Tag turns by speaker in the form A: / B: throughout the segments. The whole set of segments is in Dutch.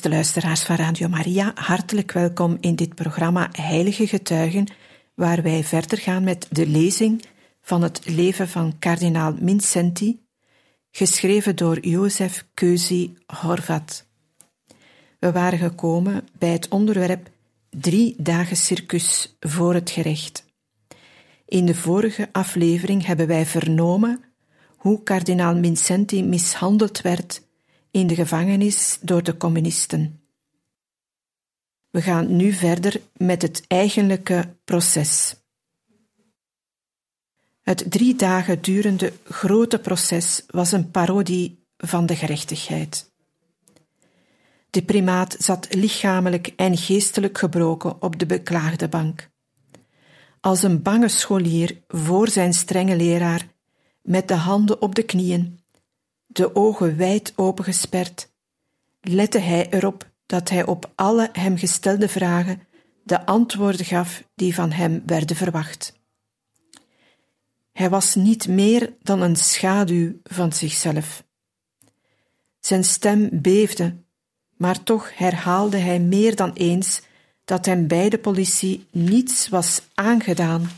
A: Beste luisteraars van Radio Maria, hartelijk welkom in dit programma Heilige Getuigen, waar wij verder gaan met de lezing van het leven van kardinaal Mincenti, geschreven door Jozef Keuzi Horvat. We waren gekomen bij het onderwerp Drie dagen circus voor het gerecht. In de vorige aflevering hebben wij vernomen hoe kardinaal Mincenti mishandeld werd in de gevangenis door de communisten. We gaan nu verder met het eigenlijke proces. Het drie dagen durende grote proces was een parodie van de gerechtigheid. De primaat zat lichamelijk en geestelijk gebroken op de beklaagde bank. Als een bange scholier voor zijn strenge leraar, met de handen op de knieën, de ogen wijd opengesperd, lette hij erop dat hij op alle hem gestelde vragen de antwoorden gaf die van hem werden verwacht. Hij was niet meer dan een schaduw van zichzelf. Zijn stem beefde, maar toch herhaalde hij meer dan eens dat hem bij de politie niets was aangedaan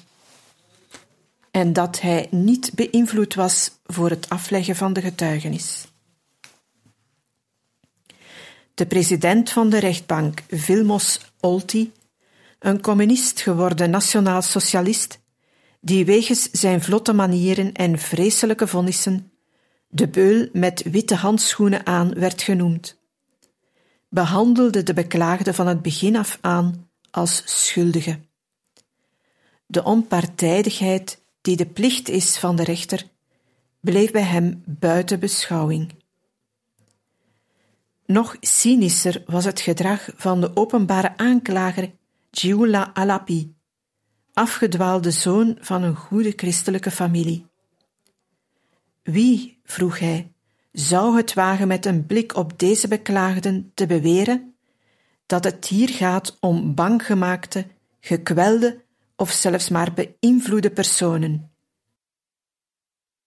A: en dat hij niet beïnvloed was voor het afleggen van de getuigenis. De president van de rechtbank, Vilmos Olti, een communist geworden nationaal socialist, die wegens zijn vlotte manieren en vreselijke vonnissen de beul met witte handschoenen aan werd genoemd, behandelde de beklaagde van het begin af aan als schuldige. De onpartijdigheid die de plicht is van de rechter, bleef bij hem buiten beschouwing. Nog cynischer was het gedrag van de openbare aanklager Giula Alapi, afgedwaalde zoon van een goede christelijke familie. Wie, vroeg hij, zou het wagen met een blik op deze beklaagden te beweren dat het hier gaat om banggemaakte, gekwelde of zelfs maar beïnvloede personen.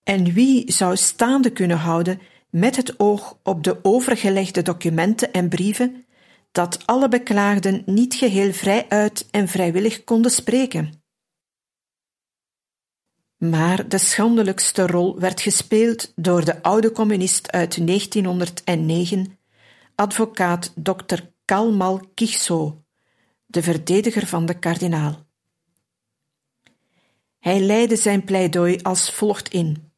A: En wie zou staande kunnen houden met het oog op de overgelegde documenten en brieven dat alle beklaagden niet geheel vrij uit en vrijwillig konden spreken? Maar de schandelijkste rol werd gespeeld door de oude communist uit 1909, advocaat Dr. Kalmal Kichso, de verdediger van de kardinaal. Hij leidde zijn pleidooi als volgt in.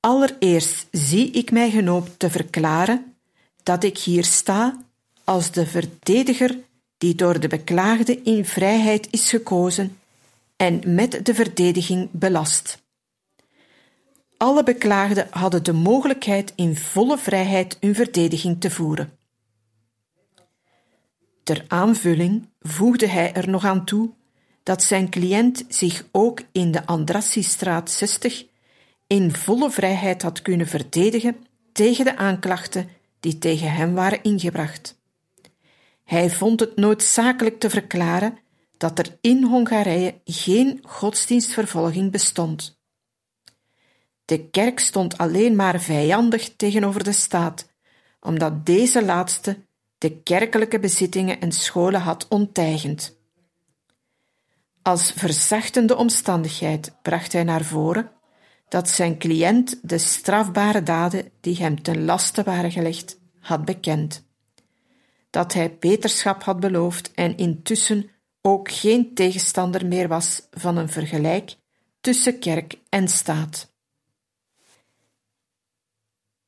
A: Allereerst zie ik mij genoopt te verklaren dat ik hier sta als de verdediger die door de beklaagde in vrijheid is gekozen en met de verdediging belast. Alle beklaagden hadden de mogelijkheid in volle vrijheid hun verdediging te voeren. Ter aanvulling voegde hij er nog aan toe dat zijn cliënt zich ook in de Andrassistraat 60 in volle vrijheid had kunnen verdedigen tegen de aanklachten die tegen hem waren ingebracht. Hij vond het noodzakelijk te verklaren dat er in Hongarije geen godsdienstvervolging bestond. De kerk stond alleen maar vijandig tegenover de staat, omdat deze laatste de kerkelijke bezittingen en scholen had onteigend. Als verzachtende omstandigheid bracht hij naar voren dat zijn cliënt de strafbare daden die hem ten laste waren gelegd had bekend, dat hij beterschap had beloofd en intussen ook geen tegenstander meer was van een vergelijk tussen kerk en staat.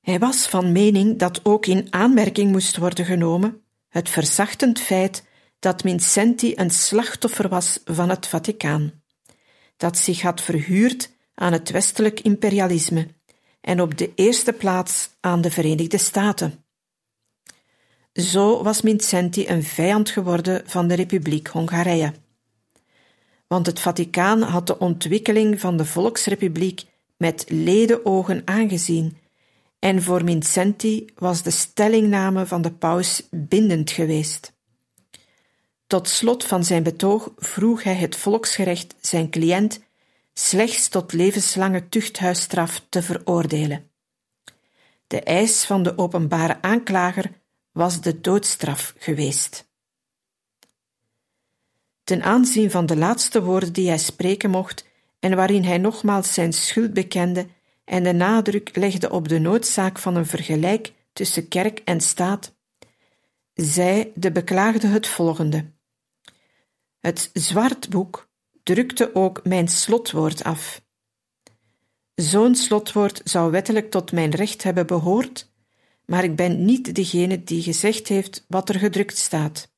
A: Hij was van mening dat ook in aanmerking moest worden genomen het verzachtend feit dat Vincenti een slachtoffer was van het Vaticaan, dat zich had verhuurd aan het westelijk imperialisme en op de eerste plaats aan de Verenigde Staten. Zo was Vincenti een vijand geworden van de Republiek Hongarije. Want het Vaticaan had de ontwikkeling van de Volksrepubliek met ledenogen aangezien, en voor Vincenti was de stellingname van de paus bindend geweest. Tot slot van zijn betoog vroeg hij het volksgerecht zijn cliënt slechts tot levenslange tuchthuisstraf te veroordelen. De eis van de openbare aanklager was de doodstraf geweest. Ten aanzien van de laatste woorden die hij spreken mocht en waarin hij nogmaals zijn schuld bekende en de nadruk legde op de noodzaak van een vergelijk tussen kerk en staat, zei de beklaagde het volgende. Het zwartboek drukte ook mijn slotwoord af. Zo'n slotwoord zou wettelijk tot mijn recht hebben behoord, maar ik ben niet degene die gezegd heeft wat er gedrukt staat.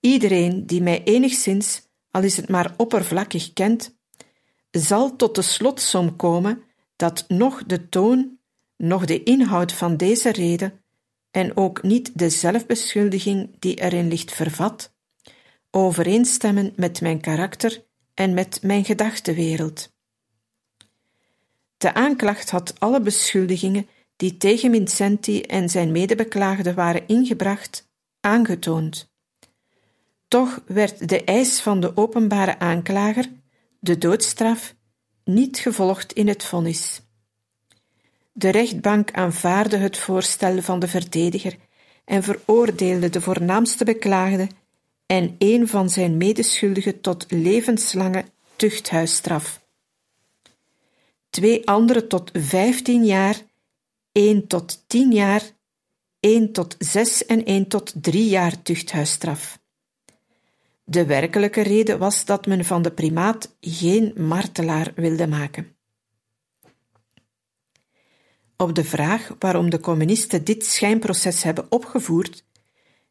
A: Iedereen die mij enigszins, al is het maar oppervlakkig kent, zal tot de slotsom komen dat nog de toon, nog de inhoud van deze rede en ook niet de zelfbeschuldiging die erin ligt vervat, overeenstemmen met mijn karakter en met mijn gedachtenwereld. De aanklacht had alle beschuldigingen die tegen Vincenti en zijn medebeklaagde waren ingebracht, aangetoond. Toch werd de eis van de openbare aanklager, de doodstraf, niet gevolgd in het vonnis. De rechtbank aanvaarde het voorstel van de verdediger en veroordeelde de voornaamste beklaagde en een van zijn medeschuldigen tot levenslange tuchthuisstraf. Twee anderen tot vijftien jaar, één tot tien jaar, één tot zes en één tot drie jaar tuchthuisstraf. De werkelijke reden was dat men van de primaat geen martelaar wilde maken. Op de vraag waarom de communisten dit schijnproces hebben opgevoerd,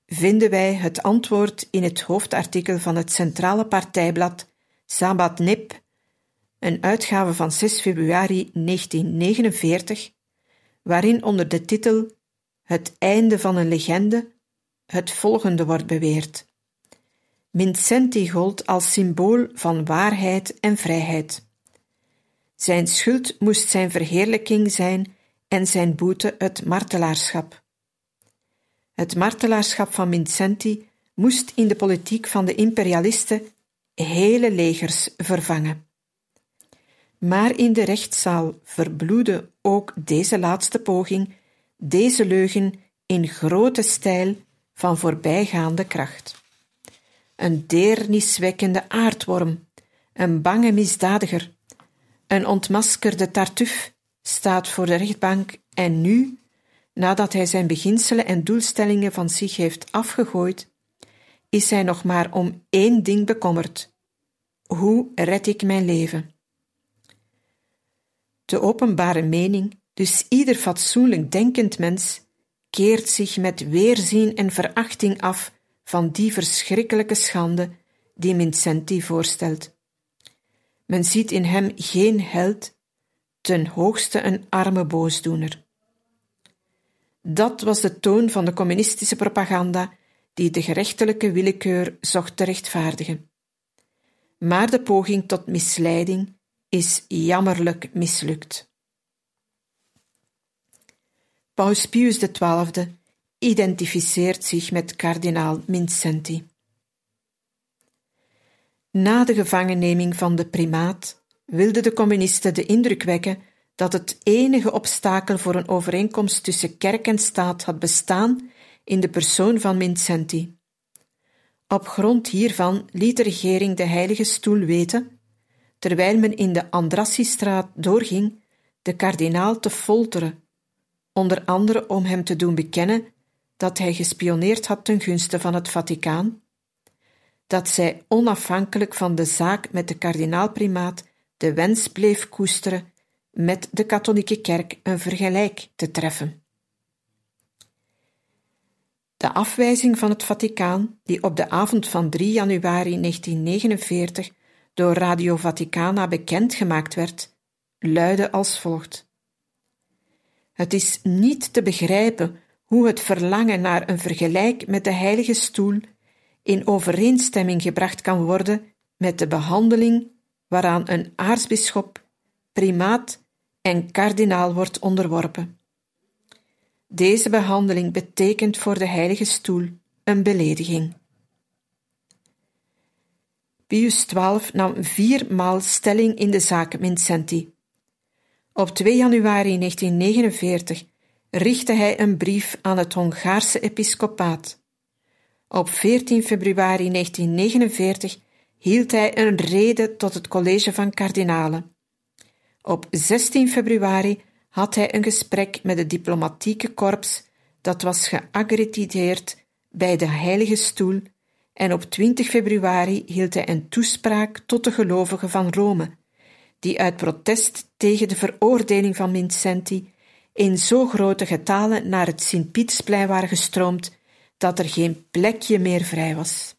A: vinden wij het antwoord in het hoofdartikel van het centrale partijblad Sabat Nip, een uitgave van 6 februari 1949, waarin onder de titel Het einde van een legende het volgende wordt beweerd. Vincenti gold als symbool van waarheid en vrijheid. Zijn schuld moest zijn verheerlijking zijn en zijn boete het martelaarschap. Het martelaarschap van Vincenti moest in de politiek van de imperialisten hele legers vervangen. Maar in de rechtszaal verbloedde ook deze laatste poging, deze leugen in grote stijl van voorbijgaande kracht een deerniswekkende aardworm, een bange misdadiger, een ontmaskerde tartuf staat voor de rechtbank en nu, nadat hij zijn beginselen en doelstellingen van zich heeft afgegooid, is hij nog maar om één ding bekommerd: hoe red ik mijn leven? De openbare mening, dus ieder fatsoenlijk denkend mens, keert zich met weerzien en verachting af van die verschrikkelijke schande die Vincenti voorstelt. Men ziet in hem geen held, ten hoogste een arme boosdoener. Dat was de toon van de communistische propaganda die de gerechtelijke willekeur zocht te rechtvaardigen. Maar de poging tot misleiding is jammerlijk mislukt. Paus Pius XII identificeert zich met kardinaal Vincenti. Na de gevangenneming van de primaat wilden de communisten de indruk wekken dat het enige obstakel voor een overeenkomst tussen kerk en staat had bestaan in de persoon van Vincenti. Op grond hiervan liet de regering de Heilige Stoel weten, terwijl men in de Andrassistraat doorging, de kardinaal te folteren, onder andere om hem te doen bekennen dat hij gespioneerd had ten gunste van het Vaticaan, dat zij onafhankelijk van de zaak met de kardinaalprimaat de wens bleef koesteren met de katholieke kerk een vergelijk te treffen. De afwijzing van het Vaticaan, die op de avond van 3 januari 1949 door Radio Vaticana bekendgemaakt werd, luidde als volgt. Het is niet te begrijpen hoe het verlangen naar een vergelijk met de Heilige Stoel in overeenstemming gebracht kan worden met de behandeling waaraan een aartsbisschop, primaat en kardinaal wordt onderworpen. Deze behandeling betekent voor de Heilige Stoel een belediging. Pius XII nam viermaal stelling in de zaak Vincenti. Op 2 januari 1949 richtte hij een brief aan het Hongaarse episcopaat. Op 14 februari 1949 hield hij een rede tot het college van kardinalen. Op 16 februari had hij een gesprek met het diplomatieke korps dat was geaccrediteerd bij de Heilige Stoel en op 20 februari hield hij een toespraak tot de gelovigen van Rome, die uit protest tegen de veroordeling van Vincenti in zo grote getalen naar het Sint-Pietersplein waren gestroomd dat er geen plekje meer vrij was.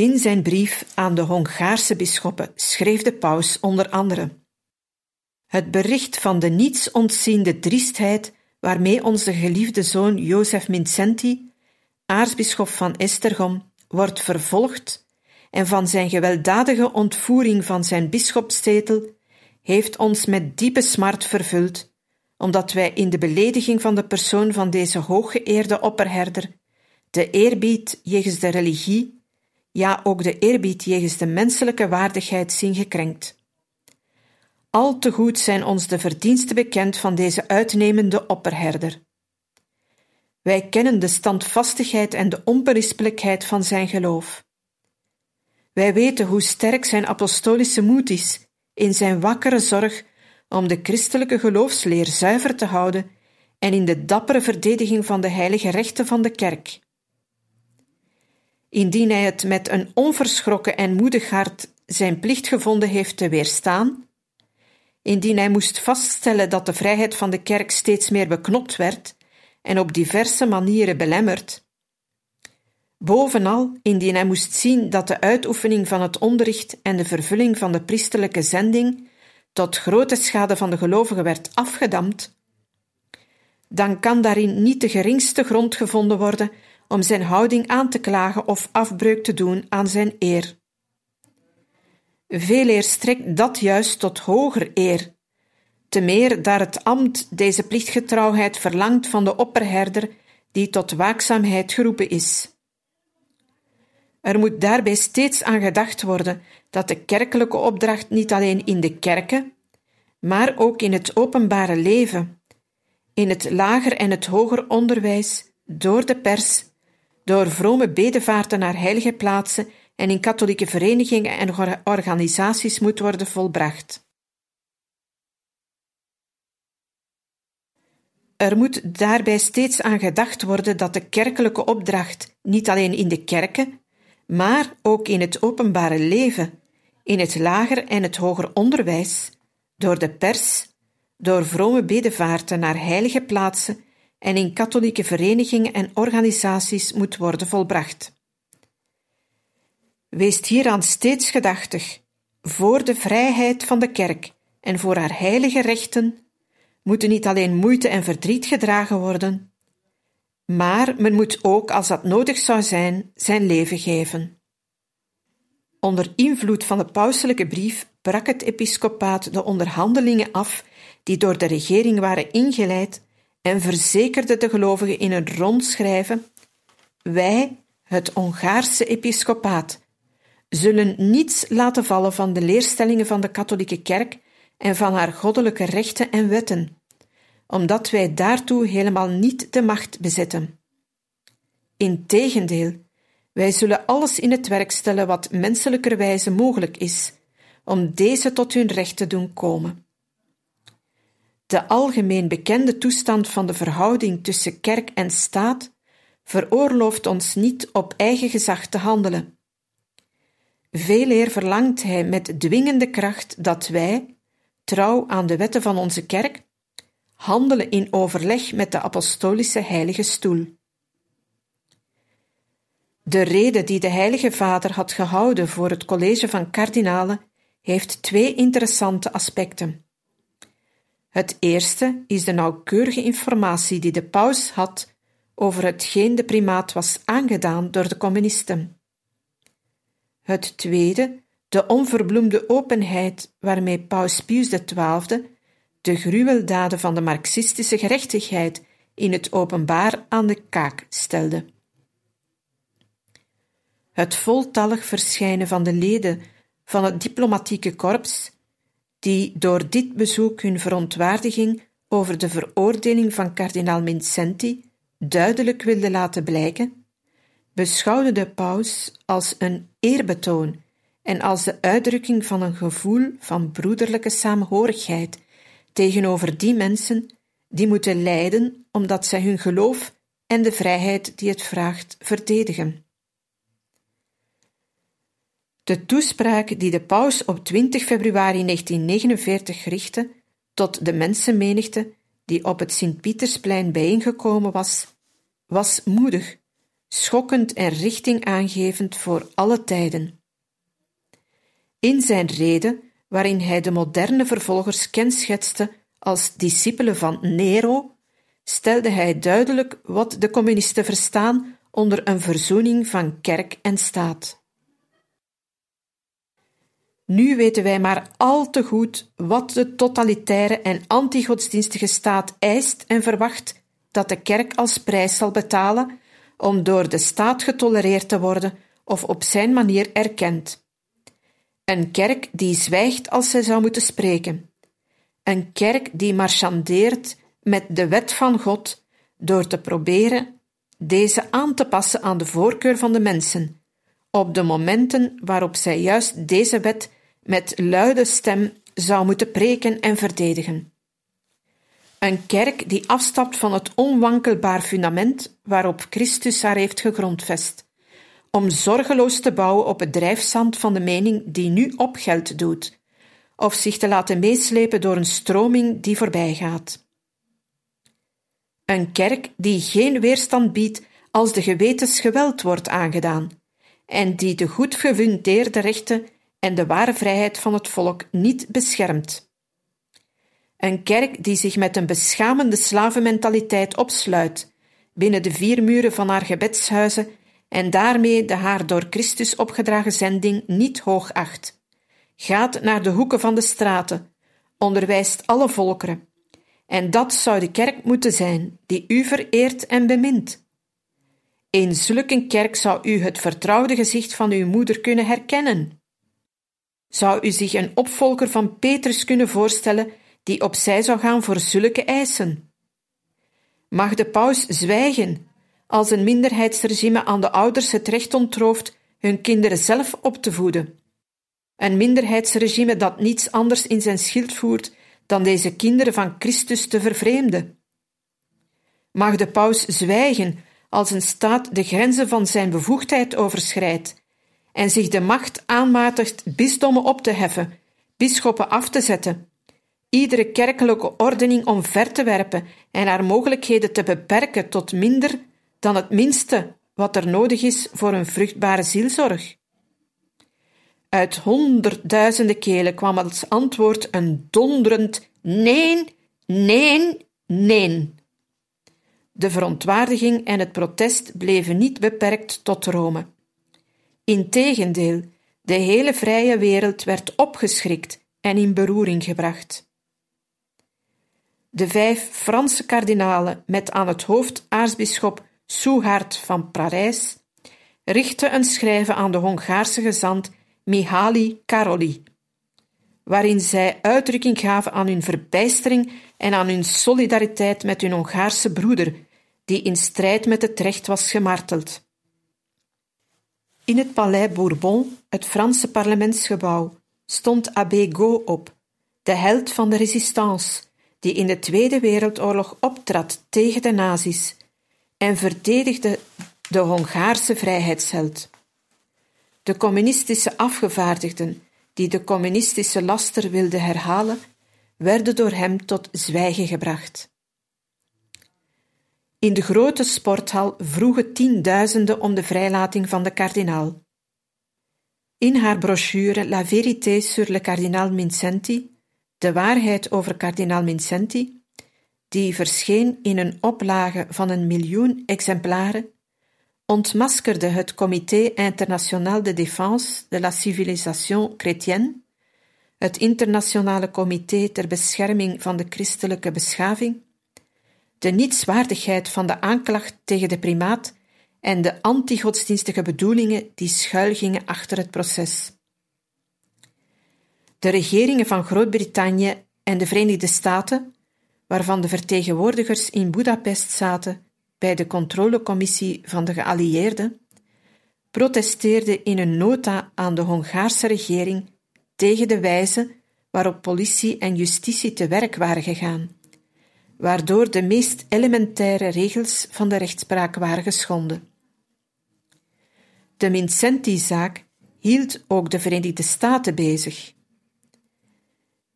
A: In zijn brief aan de Hongaarse bisschoppen schreef de paus onder andere: Het bericht van de niets ontziende driestheid waarmee onze geliefde zoon Jozef Vincenti, aartsbisschop van Estergom, wordt vervolgd en van zijn gewelddadige ontvoering van zijn bisschopstetel heeft ons met diepe smart vervuld, omdat wij in de belediging van de persoon van deze hooggeëerde opperherder de eerbied jegens de religie ja ook de eerbied jegens de menselijke waardigheid zien gekrenkt. Al te goed zijn ons de verdiensten bekend van deze uitnemende opperherder. Wij kennen de standvastigheid en de onberispelijkheid van zijn geloof. Wij weten hoe sterk zijn apostolische moed is in zijn wakkere zorg om de christelijke geloofsleer zuiver te houden en in de dappere verdediging van de heilige rechten van de kerk indien hij het met een onverschrokken en moedig hart zijn plicht gevonden heeft te weerstaan, indien hij moest vaststellen dat de vrijheid van de kerk steeds meer beknopt werd en op diverse manieren belemmerd. Bovenal, indien hij moest zien dat de uitoefening van het onderricht en de vervulling van de priesterlijke zending tot grote schade van de gelovigen werd afgedamd, dan kan daarin niet de geringste grond gevonden worden om zijn houding aan te klagen of afbreuk te doen aan zijn eer. Veel eer strekt dat juist tot hoger eer, te meer daar het ambt deze plichtgetrouwheid verlangt van de opperherder die tot waakzaamheid geroepen is. Er moet daarbij steeds aan gedacht worden dat de kerkelijke opdracht niet alleen in de kerken, maar ook in het openbare leven, in het lager en het hoger onderwijs, door de pers, door vrome bedevaarten naar heilige plaatsen en in katholieke verenigingen en organisaties moet worden volbracht. Er moet daarbij steeds aan gedacht worden dat de kerkelijke opdracht niet alleen in de kerken, maar ook in het openbare leven, in het lager en het hoger onderwijs, door de pers, door vrome bedevaarten naar heilige plaatsen en in katholieke verenigingen en organisaties moet worden volbracht. Wees hieraan steeds gedachtig, voor de vrijheid van de kerk en voor haar heilige rechten moeten niet alleen moeite en verdriet gedragen worden, maar men moet ook, als dat nodig zou zijn, zijn leven geven. Onder invloed van de pauselijke brief brak het episcopaat de onderhandelingen af die door de regering waren ingeleid en verzekerde de gelovigen in een rondschrijven: Wij, het Hongaarse episcopaat, zullen niets laten vallen van de leerstellingen van de katholieke kerk en van haar goddelijke rechten en wetten, omdat wij daartoe helemaal niet de macht bezitten. Integendeel, wij zullen alles in het werk stellen wat menselijkerwijze mogelijk is, om deze tot hun recht te doen komen. De algemeen bekende toestand van de verhouding tussen kerk en staat veroorlooft ons niet op eigen gezag te handelen. Veeleer verlangt hij met dwingende kracht dat wij, trouw aan de wetten van onze kerk, handelen in overleg met de apostolische heilige stoel. De rede die de Heilige Vader had gehouden voor het college van kardinalen heeft twee interessante aspecten. Het eerste is de nauwkeurige informatie die de paus had over hetgeen de primaat was aangedaan door de communisten. Het tweede, de onverbloemde openheid waarmee paus Pius XII de gruweldaden van de marxistische gerechtigheid in het openbaar aan de kaak stelde. Het voltallig verschijnen van de leden van het diplomatieke korps, die door dit bezoek hun verontwaardiging over de veroordeling van kardinaal Vincenti duidelijk wilden laten blijken, beschouwde de paus als een eerbetoon en als de uitdrukking van een gevoel van broederlijke saamhorigheid tegenover die mensen die moeten lijden omdat zij hun geloof en de vrijheid die het vraagt verdedigen. De toespraak die de paus op 20 februari 1949 richtte tot de mensenmenigte die op het Sint-Pietersplein bijeengekomen was, was moedig, schokkend en richtingaangevend voor alle tijden. In zijn rede, waarin hij de moderne vervolgers kenschetste als discipelen van Nero, stelde hij duidelijk wat de communisten verstaan onder een verzoening van kerk en staat. Nu weten wij maar al te goed wat de totalitaire en antigodsdienstige staat eist en verwacht dat de kerk als prijs zal betalen om door de staat getolereerd te worden of op zijn manier erkend. Een kerk die zwijgt als zij zou moeten spreken. Een kerk die marchandeert met de wet van God door te proberen deze aan te passen aan de voorkeur van de mensen, op de momenten waarop zij juist deze wet met luide stem zou moeten preken en verdedigen. Een kerk die afstapt van het onwankelbaar fundament waarop Christus haar heeft gegrondvest, om zorgeloos te bouwen op het drijfzand van de mening die nu opgeld doet, of zich te laten meeslepen door een stroming die voorbij gaat. Een kerk die geen weerstand biedt als de gewetens geweld wordt aangedaan en die de goed gefundeerde rechten en de ware vrijheid van het volk niet beschermt. Een kerk die zich met een beschamende slavenmentaliteit opsluit binnen de vier muren van haar gebedshuizen en daarmee de haar door Christus opgedragen zending niet hoog acht. Gaat naar de hoeken van de straten, onderwijst alle volkeren. En dat zou de kerk moeten zijn, die u vereert en bemint. In zulke kerk zou u het vertrouwde gezicht van uw moeder kunnen herkennen. Zou u zich een opvolger van Petrus kunnen voorstellen die opzij zou gaan voor zulke eisen? Mag de paus zwijgen als een minderheidsregime aan de ouders het recht ontrooft hun kinderen zelf op te voeden? Een minderheidsregime dat niets anders in zijn schild voert dan deze kinderen van Christus te vervreemden? Mag de paus zwijgen als een staat de grenzen van zijn bevoegdheid overschrijdt en zich de macht aanmatigt bisdommen op te heffen, bisschoppen af te zetten, iedere kerkelijke ordening omver te werpen en haar mogelijkheden te beperken tot minder dan het minste wat er nodig is voor een vruchtbare zielzorg. Uit honderdduizenden kelen kwam als antwoord een donderend nee, nee, nee. De verontwaardiging en het protest bleven niet beperkt tot Rome. Integendeel, de hele vrije wereld werd opgeschrikt en in beroering gebracht. De vijf Franse kardinalen met aan het hoofd aartsbisschop Souhard van Parijs richtten een schrijven aan de Hongaarse gezant Mihaly Karoli, waarin zij uitdrukking gaven aan hun verbijstering en aan hun solidariteit met hun Hongaarse broeder, die in strijd met het recht was gemarteld. In het Palais Bourbon, het Franse parlementsgebouw, stond Abbé Go op, de held van de resistance, die in de Tweede Wereldoorlog optrad tegen de nazi's en verdedigde de Hongaarse vrijheidsheld. De communistische afgevaardigden, die de communistische laster wilden herhalen, werden door hem tot zwijgen gebracht. In de grote sporthal vroegen tienduizenden om de vrijlating van de kardinaal. In haar brochure La vérité sur le cardinal Mincenti, de waarheid over kardinaal Mincenti, die verscheen in een oplage van een miljoen exemplaren, ontmaskerde het Comité International de Défense de la Civilisation Chrétienne, het Internationale Comité ter Bescherming van de Christelijke Beschaving, de nietswaardigheid van de aanklacht tegen de primaat en de antigodsdienstige bedoelingen die schuilgingen achter het proces. De regeringen van Groot-Brittannië en de Verenigde Staten, waarvan de vertegenwoordigers in Budapest zaten bij de controlecommissie van de geallieerden, protesteerden in een nota aan de Hongaarse regering tegen de wijze waarop politie en justitie te werk waren gegaan waardoor de meest elementaire regels van de rechtspraak waren geschonden. De Mincenti-zaak hield ook de Verenigde Staten bezig.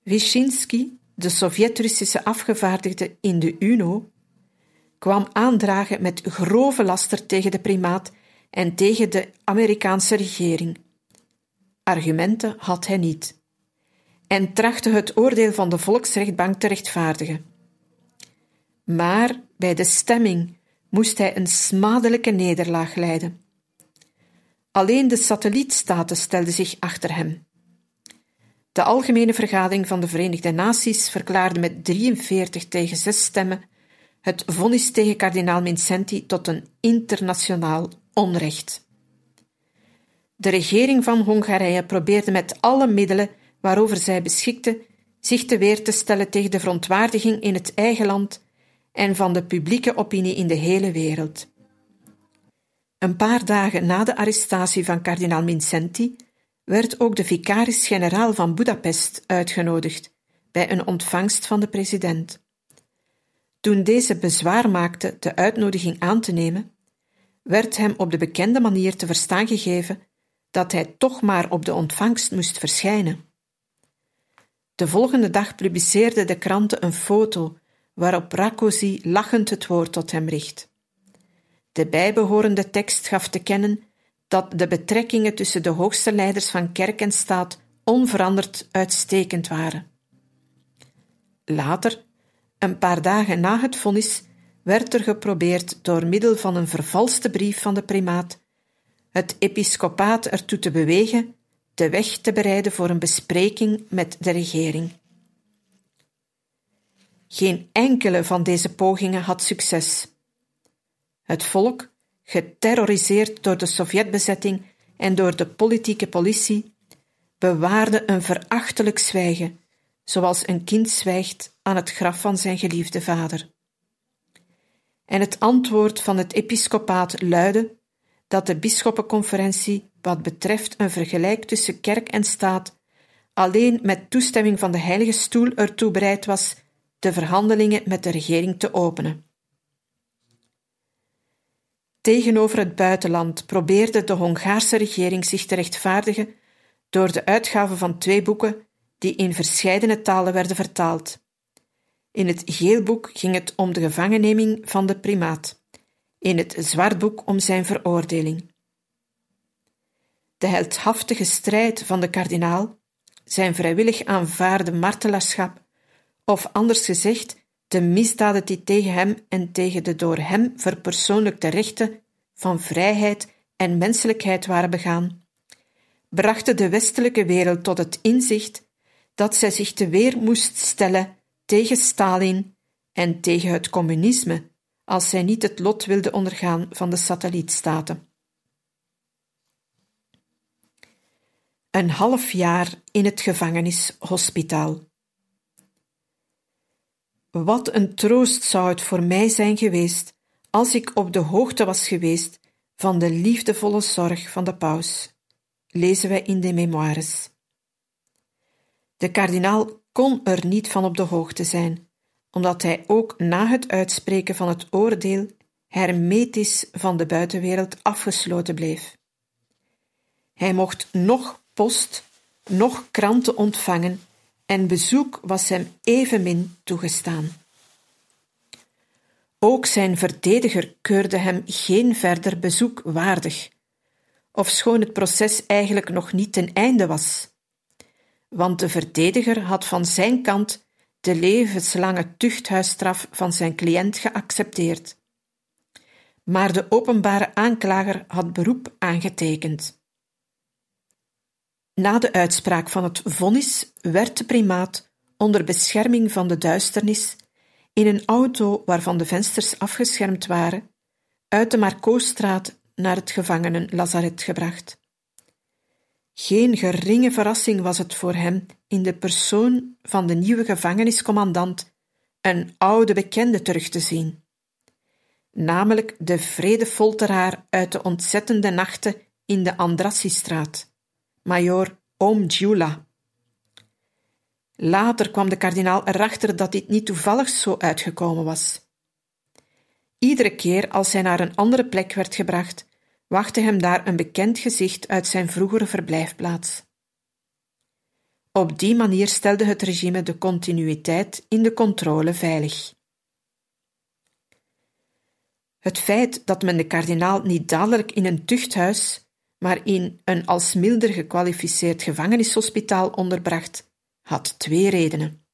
A: Wyszynski, de Sovjet-Russische afgevaardigde in de UNO, kwam aandragen met grove laster tegen de primaat en tegen de Amerikaanse regering. Argumenten had hij niet en trachtte het oordeel van de Volksrechtbank te rechtvaardigen. Maar bij de stemming moest hij een smadelijke nederlaag lijden. Alleen de satellietstaten stelden zich achter hem. De Algemene Vergadering van de Verenigde Naties verklaarde met 43 tegen 6 stemmen het vonnis tegen kardinaal Mincenti tot een internationaal onrecht. De regering van Hongarije probeerde met alle middelen waarover zij beschikte zich te weer te stellen tegen de verontwaardiging in het eigen land en van de publieke opinie in de hele wereld. Een paar dagen na de arrestatie van kardinaal Mincenti werd ook de vicaris-generaal van Budapest uitgenodigd bij een ontvangst van de president. Toen deze bezwaar maakte de uitnodiging aan te nemen, werd hem op de bekende manier te verstaan gegeven dat hij toch maar op de ontvangst moest verschijnen. De volgende dag publiceerden de kranten een foto waarop Rakosi lachend het woord tot hem richt. De bijbehorende tekst gaf te kennen dat de betrekkingen tussen de hoogste leiders van kerk en staat onveranderd uitstekend waren. Later, een paar dagen na het vonnis, werd er geprobeerd door middel van een vervalste brief van de primaat het episcopaat ertoe te bewegen de weg te bereiden voor een bespreking met de regering. Geen enkele van deze pogingen had succes. Het volk, geterroriseerd door de Sovjetbezetting en door de politieke politie, bewaarde een verachtelijk zwijgen, zoals een kind zwijgt aan het graf van zijn geliefde vader. En het antwoord van het episcopaat luidde dat de bisschoppenconferentie wat betreft een vergelijk tussen kerk en staat alleen met toestemming van de Heilige Stoel ertoe bereid was de verhandelingen met de regering te openen. Tegenover het buitenland probeerde de Hongaarse regering zich te rechtvaardigen door de uitgave van twee boeken die in verscheidene talen werden vertaald. In het geelboek ging het om de gevangenneming van de primaat, in het zwartboek om zijn veroordeling. De heldhaftige strijd van de kardinaal, zijn vrijwillig aanvaarde martelaarschap, of anders gezegd, de misdaden die tegen hem en tegen de door hem verpersoonlijkte rechten van vrijheid en menselijkheid waren begaan, brachten de westelijke wereld tot het inzicht dat zij zich te weer moest stellen tegen Stalin en tegen het communisme, als zij niet het lot wilde ondergaan van de satellietstaten. Een half jaar in het gevangenishospitaal. Wat een troost zou het voor mij zijn geweest als ik op de hoogte was geweest van de liefdevolle zorg van de paus, lezen wij in de memoires. De kardinaal kon er niet van op de hoogte zijn, omdat hij ook na het uitspreken van het oordeel hermetisch van de buitenwereld afgesloten bleef. Hij mocht nog post, nog kranten ontvangen en bezoek was hem evenmin toegestaan. Ook zijn verdediger keurde hem geen verder bezoek waardig, ofschoon het proces eigenlijk nog niet ten einde was. Want de verdediger had van zijn kant de levenslange tuchthuisstraf van zijn cliënt geaccepteerd. Maar de openbare aanklager had beroep aangetekend. Na de uitspraak van het vonnis werd de primaat, onder bescherming van de duisternis, in een auto waarvan de vensters afgeschermd waren, uit de Marcostraat naar het gevangenen-lazaret gebracht. Geen geringe verrassing was het voor hem in de persoon van de nieuwe gevangeniscommandant een oude bekende terug te zien, namelijk de vredefolteraar uit de ontzettende nachten in de Andrassistraat, major Oom Giula. Later kwam de kardinaal erachter dat dit niet toevallig zo uitgekomen was. Iedere keer als hij naar een andere plek werd gebracht, wachtte hem daar een bekend gezicht uit zijn vroegere verblijfplaats. Op die manier stelde het regime de continuïteit in de controle veilig. Het feit dat men de kardinaal niet dadelijk in een tuchthuis, maar in een als milder gekwalificeerd gevangenishospitaal onderbracht, had twee redenen.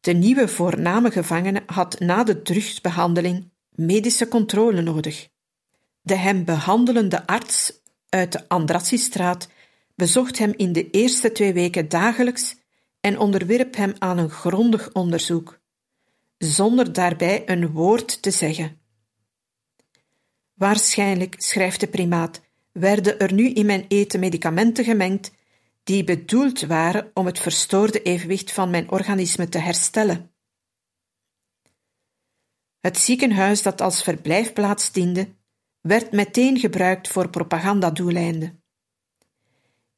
A: De nieuwe voorname gevangene had na de drugsbehandeling medische controle nodig. De hem behandelende arts uit de Andrassistraat bezocht hem in de eerste twee weken dagelijks en onderwierp hem aan een grondig onderzoek, zonder daarbij een woord te zeggen. Waarschijnlijk, schrijft de primaat, werden er nu in mijn eten medicamenten gemengd die bedoeld waren om het verstoorde evenwicht van mijn organisme te herstellen. Het ziekenhuis dat als verblijfplaats diende, werd meteen gebruikt voor propagandadoeleinden.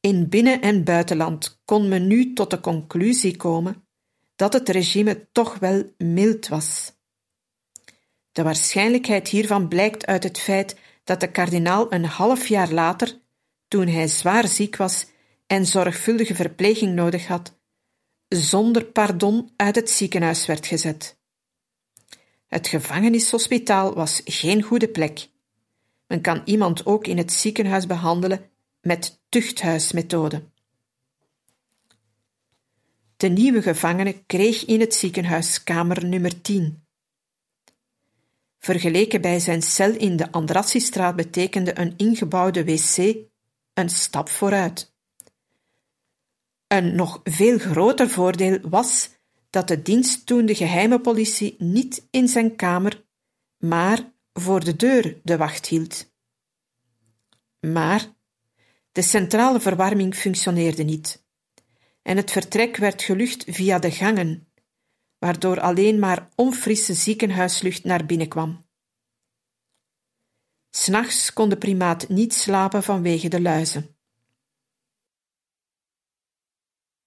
A: In binnen- en buitenland kon men nu tot de conclusie komen dat het regime toch wel mild was. De waarschijnlijkheid hiervan blijkt uit het feit dat de kardinaal een half jaar later, toen hij zwaar ziek was en zorgvuldige verpleging nodig had, zonder pardon uit het ziekenhuis werd gezet. Het gevangenishospitaal was geen goede plek. Men kan iemand ook in het ziekenhuis behandelen met tuchthuismethode. De nieuwe gevangene kreeg in het ziekenhuis kamer nummer 10. Vergeleken bij zijn cel in de Andrassistraat betekende een ingebouwde wc een stap vooruit. Een nog veel groter voordeel was dat de dienst toen de geheime politie niet in zijn kamer, maar voor de deur de wacht hield. Maar de centrale verwarming functioneerde niet en het vertrek werd gelucht via de gangen, waardoor alleen maar onfrisse ziekenhuislucht naar binnen kwam. S'nachts kon de primaat niet slapen vanwege de luizen.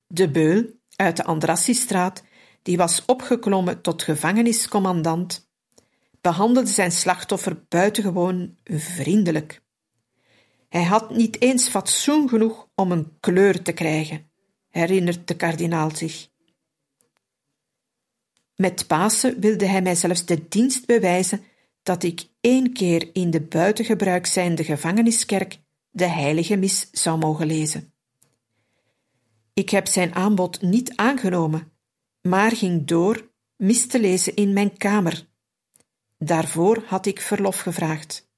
A: De beul uit de Andrassistraat, die was opgeklommen tot gevangeniscommandant, behandelde zijn slachtoffer buitengewoon vriendelijk. Hij had niet eens fatsoen genoeg om een kleur te krijgen, herinnert de kardinaal zich. Met Pasen wilde hij mij zelfs de dienst bewijzen dat ik één keer in de buitengebruik zijnde gevangeniskerk de heilige mis zou mogen lezen. Ik heb zijn aanbod niet aangenomen, maar ging door mis te lezen in mijn kamer. Daarvoor had ik verlof gevraagd.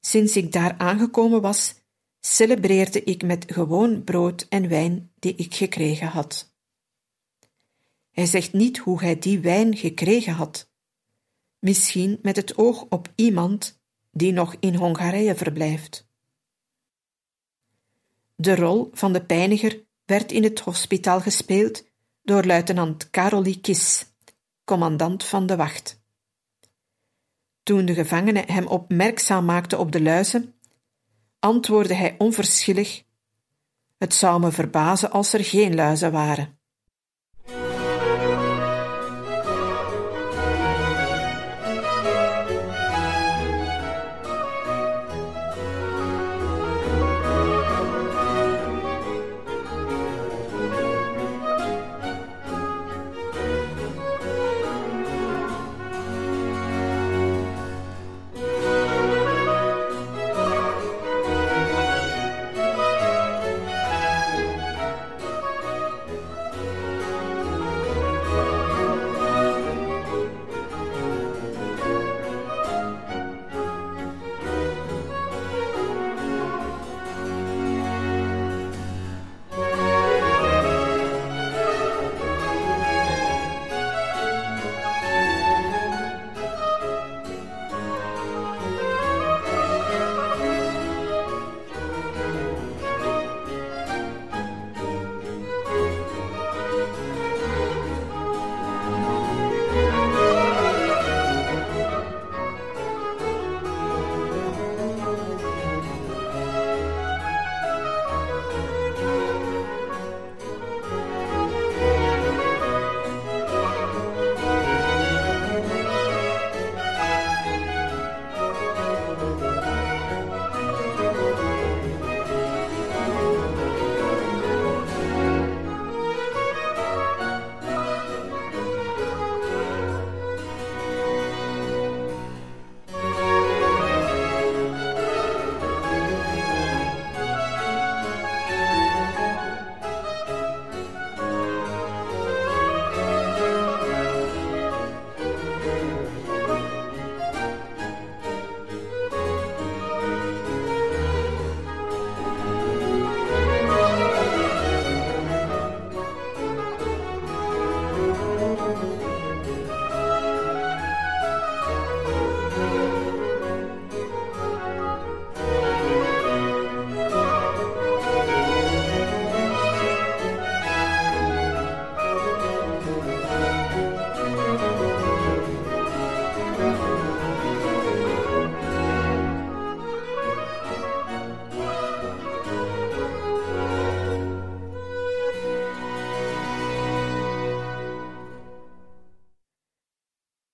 A: Sinds ik daar aangekomen was, celebreerde ik met gewoon brood en wijn die ik gekregen had. Hij zegt niet hoe hij die wijn gekregen had. Misschien met het oog op iemand die nog in Hongarije verblijft. De rol van de pijniger werd in het hospitaal gespeeld door luitenant Karoli Kis, commandant van de wacht. Toen de gevangene hem opmerkzaam maakte op de luizen, antwoordde hij onverschillig: Het zou me verbazen als er geen luizen waren.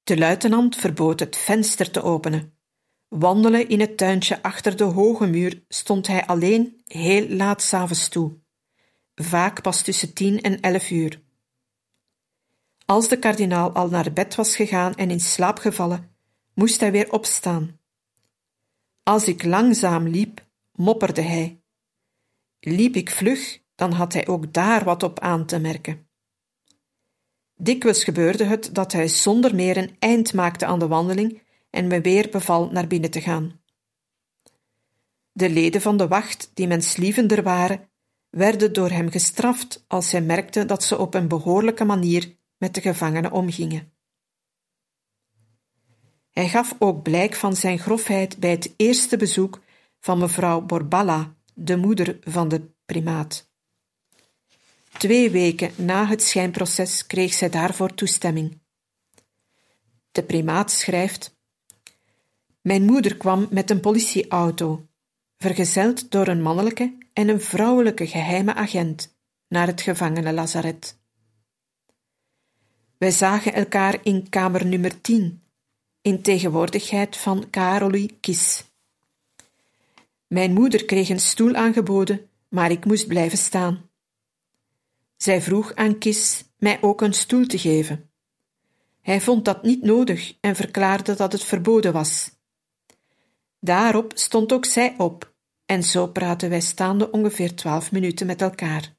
A: De luitenant verbood het venster te openen. Wandelen in het tuintje achter de hoge muur stond hij alleen heel laat s'avonds toe. vaak pas tussen tien en elf uur. Als de kardinaal al naar bed was gegaan en in slaap gevallen, moest hij weer opstaan. Als ik langzaam liep, mopperde hij. Liep ik vlug, dan had hij ook daar wat op aan te merken. Dikwijls gebeurde het dat hij zonder meer een eind maakte aan de wandeling en me weer beval naar binnen te gaan. De leden van de wacht, die menslievender waren, werden door hem gestraft als zij merkten dat ze op een behoorlijke manier met de gevangenen omgingen. Hij gaf ook blijk van zijn grofheid bij het eerste bezoek van mevrouw Borballa, de moeder van de primaat. Twee weken na het schijnproces kreeg zij daarvoor toestemming. De primaat schrijft: Mijn moeder kwam met een politieauto, vergezeld door een mannelijke en een vrouwelijke geheime agent, naar het gevangenenlazaret. Wij zagen elkaar in kamer nummer 10, in tegenwoordigheid van Karoli Kis. Mijn moeder kreeg een stoel aangeboden, maar ik moest blijven staan. Zij vroeg aan Kis mij ook een stoel te geven. Hij vond dat niet nodig en verklaarde dat het verboden was. Daarop stond ook zij op, en zo praten wij staande ongeveer twaalf minuten met elkaar.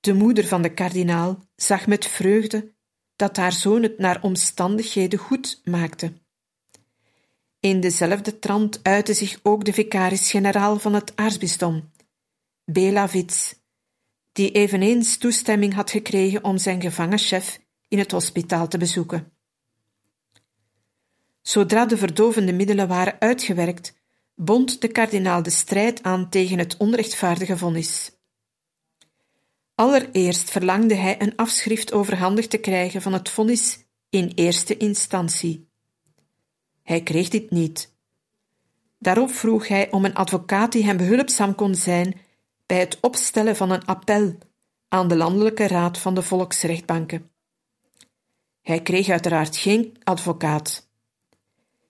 A: De moeder van de kardinaal zag met vreugde dat haar zoon het naar omstandigheden goed maakte. In dezelfde trant uitte zich ook de vicaris-generaal van het aartsbisdom, Bela Wits, die eveneens toestemming had gekregen om zijn gevangenchef in het hospitaal te bezoeken. Zodra de verdovende middelen waren uitgewerkt, bond de kardinaal de strijd aan tegen het onrechtvaardige vonnis. Allereerst verlangde hij een afschrift overhandigd te krijgen van het vonnis in eerste instantie. Hij kreeg dit niet. Daarop vroeg hij om een advocaat die hem behulpzaam kon zijn bij het opstellen van een appel aan de Landelijke Raad van de Volksrechtbanken. Hij kreeg uiteraard geen advocaat.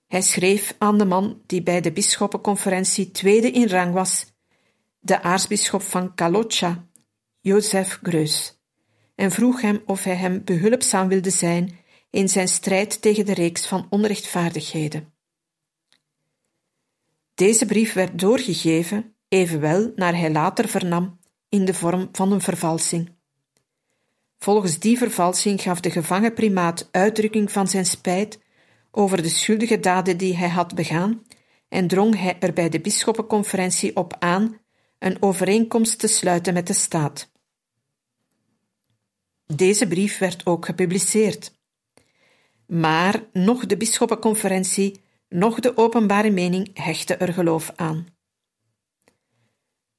A: Hij schreef aan de man die bij de bisschoppenconferentie tweede in rang was, de aartsbisschop van Kalocsa, Jozef Greus, en vroeg hem of hij hem behulpzaam wilde zijn in zijn strijd tegen de reeks van onrechtvaardigheden. Deze brief werd doorgegeven, evenwel, naar hij later vernam, in de vorm van een vervalsing. Volgens die vervalsing gaf de gevangen primaat uitdrukking van zijn spijt over de schuldige daden die hij had begaan en drong hij er bij de bisschoppenconferentie op aan een overeenkomst te sluiten met de staat. Deze brief werd ook gepubliceerd. Maar nog de bisschoppenconferentie, nog de openbare mening hechten er geloof aan.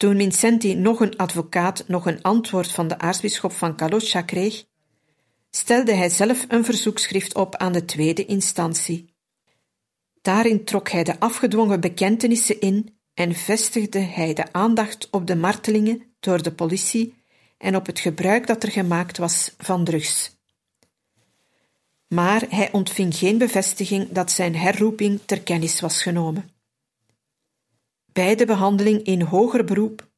A: Toen Vincenti nog een advocaat nog een antwoord van de aartsbisschop van Caloccia kreeg, stelde hij zelf een verzoekschrift op aan de tweede instantie. Daarin trok hij de afgedwongen bekentenissen in en vestigde hij de aandacht op de martelingen door de politie en op het gebruik dat er gemaakt was van drugs. Maar hij ontving geen bevestiging dat zijn herroeping ter kennis was genomen. Bij de behandeling in hoger beroep,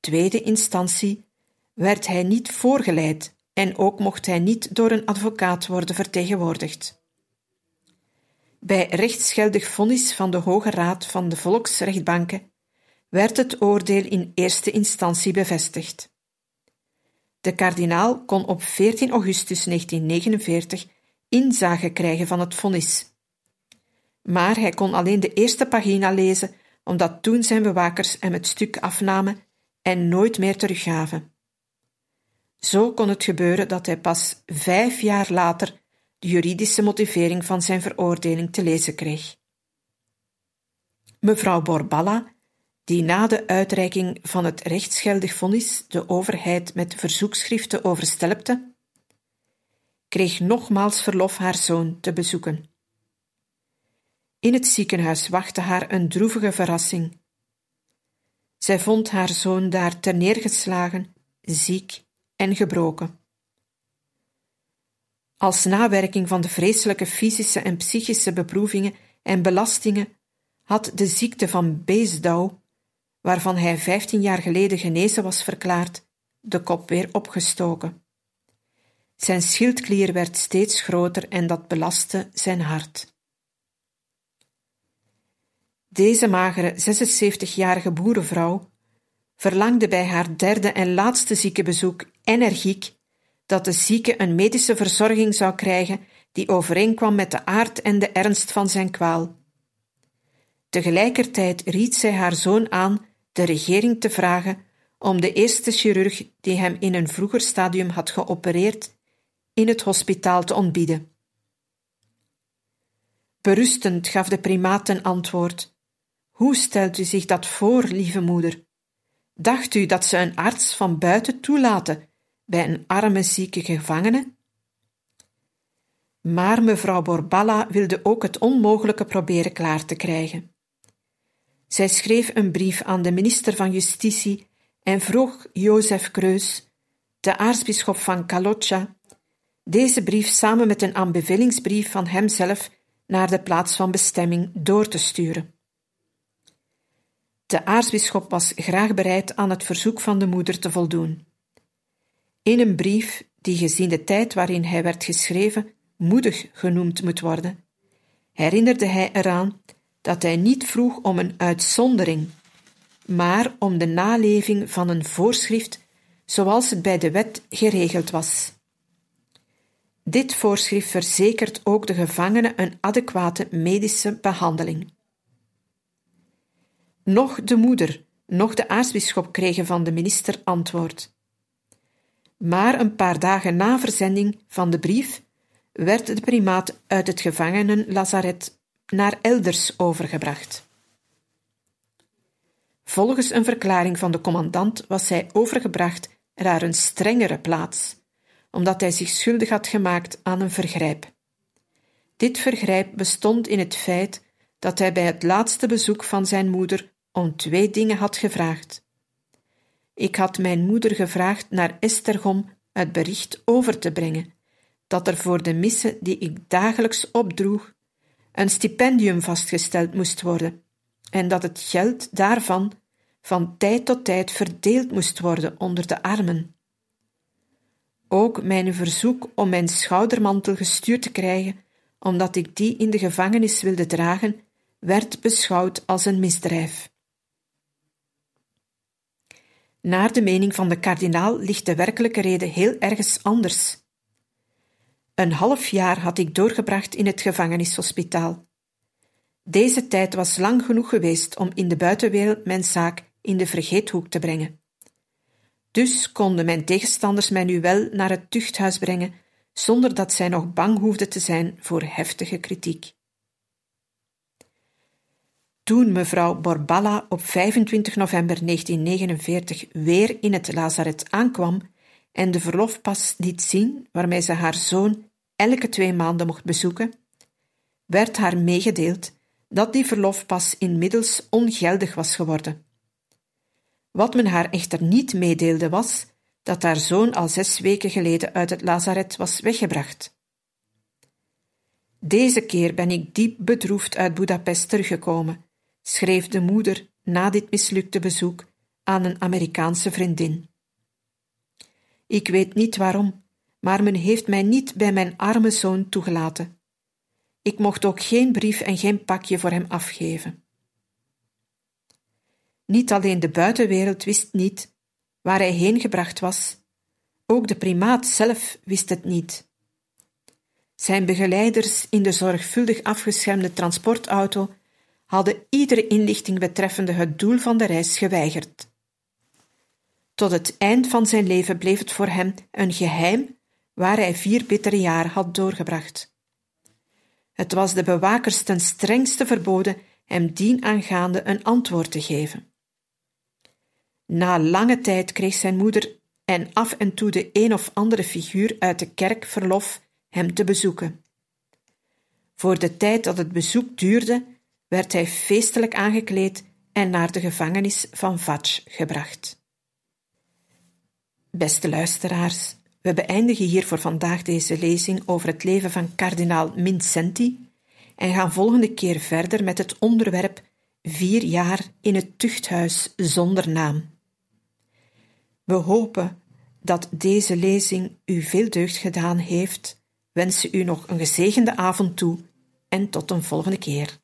A: tweede instantie, werd hij niet voorgeleid en ook mocht hij niet door een advocaat worden vertegenwoordigd. Bij rechtsgeldig vonnis van de Hoge Raad van de Volksrechtbanken werd het oordeel in eerste instantie bevestigd. De kardinaal kon op 14 augustus 1949 inzage krijgen van het vonnis. Maar hij kon alleen de eerste pagina lezen, omdat toen zijn bewakers hem het stuk afnamen en nooit meer teruggaven. Zo kon het gebeuren dat hij pas vijf jaar later de juridische motivering van zijn veroordeling te lezen kreeg. Mevrouw Borballa die na de uitreiking van het rechtsgeldig vonnis de overheid met verzoekschriften overstelpte, kreeg nogmaals verlof haar zoon te bezoeken. In het ziekenhuis wachtte haar een droevige verrassing. Zij vond haar zoon daar terneergeslagen, ziek en gebroken. Als nawerking van de vreselijke fysische en psychische beproevingen en belastingen had de ziekte van Beesdauw waarvan hij vijftien jaar geleden genezen was verklaard, de kop weer opgestoken. Zijn schildklier werd steeds groter en dat belastte zijn hart. Deze magere 76-jarige boerenvrouw verlangde bij haar derde en laatste ziekenbezoek energiek dat de zieke een medische verzorging zou krijgen die overeenkwam met de aard en de ernst van zijn kwaal. Tegelijkertijd ried zij haar zoon aan de regering te vragen om de eerste chirurg die hem in een vroeger stadium had geopereerd in het hospitaal te ontbieden. Berustend gaf de primaat ten antwoord: Hoe stelt u zich dat voor, lieve moeder? Dacht u dat ze een arts van buiten toelaten bij een arme zieke gevangene? Maar mevrouw Borballa wilde ook het onmogelijke proberen klaar te krijgen. Zij schreef een brief aan de minister van Justitie en vroeg Jozef Kreus, de aartsbisschop van Kalocca, deze brief samen met een aanbevelingsbrief van hemzelf naar de plaats van bestemming door te sturen. De aartsbisschop was graag bereid aan het verzoek van de moeder te voldoen. In een brief, die gezien de tijd waarin hij werd geschreven, moedig genoemd moet worden, herinnerde hij eraan dat hij niet vroeg om een uitzondering, maar om de naleving van een voorschrift zoals het bij de wet geregeld was. Dit voorschrift verzekert ook de gevangenen een adequate medische behandeling. Nog de moeder, nog de aartsbisschop kregen van de minister antwoord. Maar een paar dagen na verzending van de brief werd de primaat uit het gevangenenlazaret naar elders overgebracht. Volgens een verklaring van de commandant was hij overgebracht naar een strengere plaats, omdat hij zich schuldig had gemaakt aan een vergrijp. Dit vergrijp bestond in het feit dat hij bij het laatste bezoek van zijn moeder om twee dingen had gevraagd. Ik had mijn moeder gevraagd naar Estergom het bericht over te brengen dat er voor de missen die ik dagelijks opdroeg een stipendium vastgesteld moest worden en dat het geld daarvan van tijd tot tijd verdeeld moest worden onder de armen. Ook mijn verzoek om mijn schoudermantel gestuurd te krijgen, omdat ik die in de gevangenis wilde dragen, werd beschouwd als een misdrijf. Naar de mening van de kardinaal ligt de werkelijke reden heel ergens anders. Een half jaar had ik doorgebracht in het gevangenishospitaal. Deze tijd was lang genoeg geweest om in de buitenwereld mijn zaak in de vergeethoek te brengen. Dus konden mijn tegenstanders mij nu wel naar het tuchthuis brengen, zonder dat zij nog bang hoefden te zijn voor heftige kritiek. Toen mevrouw Borballa op 25 november 1949 weer in het lazaret aankwam en de verlofpas liet zien waarmee ze haar zoon elke twee maanden mocht bezoeken, werd haar meegedeeld dat die verlofpas inmiddels ongeldig was geworden. Wat men haar echter niet meedeelde was dat haar zoon al zes weken geleden uit het lazaret was weggebracht. Deze keer ben ik diep bedroefd uit Budapest teruggekomen, schreef de moeder na dit mislukte bezoek aan een Amerikaanse vriendin. Ik weet niet waarom, maar men heeft mij niet bij mijn arme zoon toegelaten. Ik mocht ook geen brief en geen pakje voor hem afgeven. Niet alleen de buitenwereld wist niet waar hij heen gebracht was, ook de primaat zelf wist het niet. Zijn begeleiders in de zorgvuldig afgeschermde transportauto hadden iedere inlichting betreffende het doel van de reis geweigerd. Tot het eind van zijn leven bleef het voor hem een geheim waar hij vier bittere jaar had doorgebracht. Het was de bewakers ten strengste verboden hem dienaangaande een antwoord te geven. Na lange tijd kreeg zijn moeder en af en toe de een of andere figuur uit de kerk verlof hem te bezoeken. Voor de tijd dat het bezoek duurde, werd hij feestelijk aangekleed en naar de gevangenis van Vatsch gebracht. Beste luisteraars, we beëindigen hier voor vandaag deze lezing over het leven van kardinaal Mincenti en gaan volgende keer verder met het onderwerp vier jaar in het tuchthuis zonder naam. We hopen dat deze lezing u veel deugd gedaan heeft, wensen u nog een gezegende avond toe en tot een volgende keer.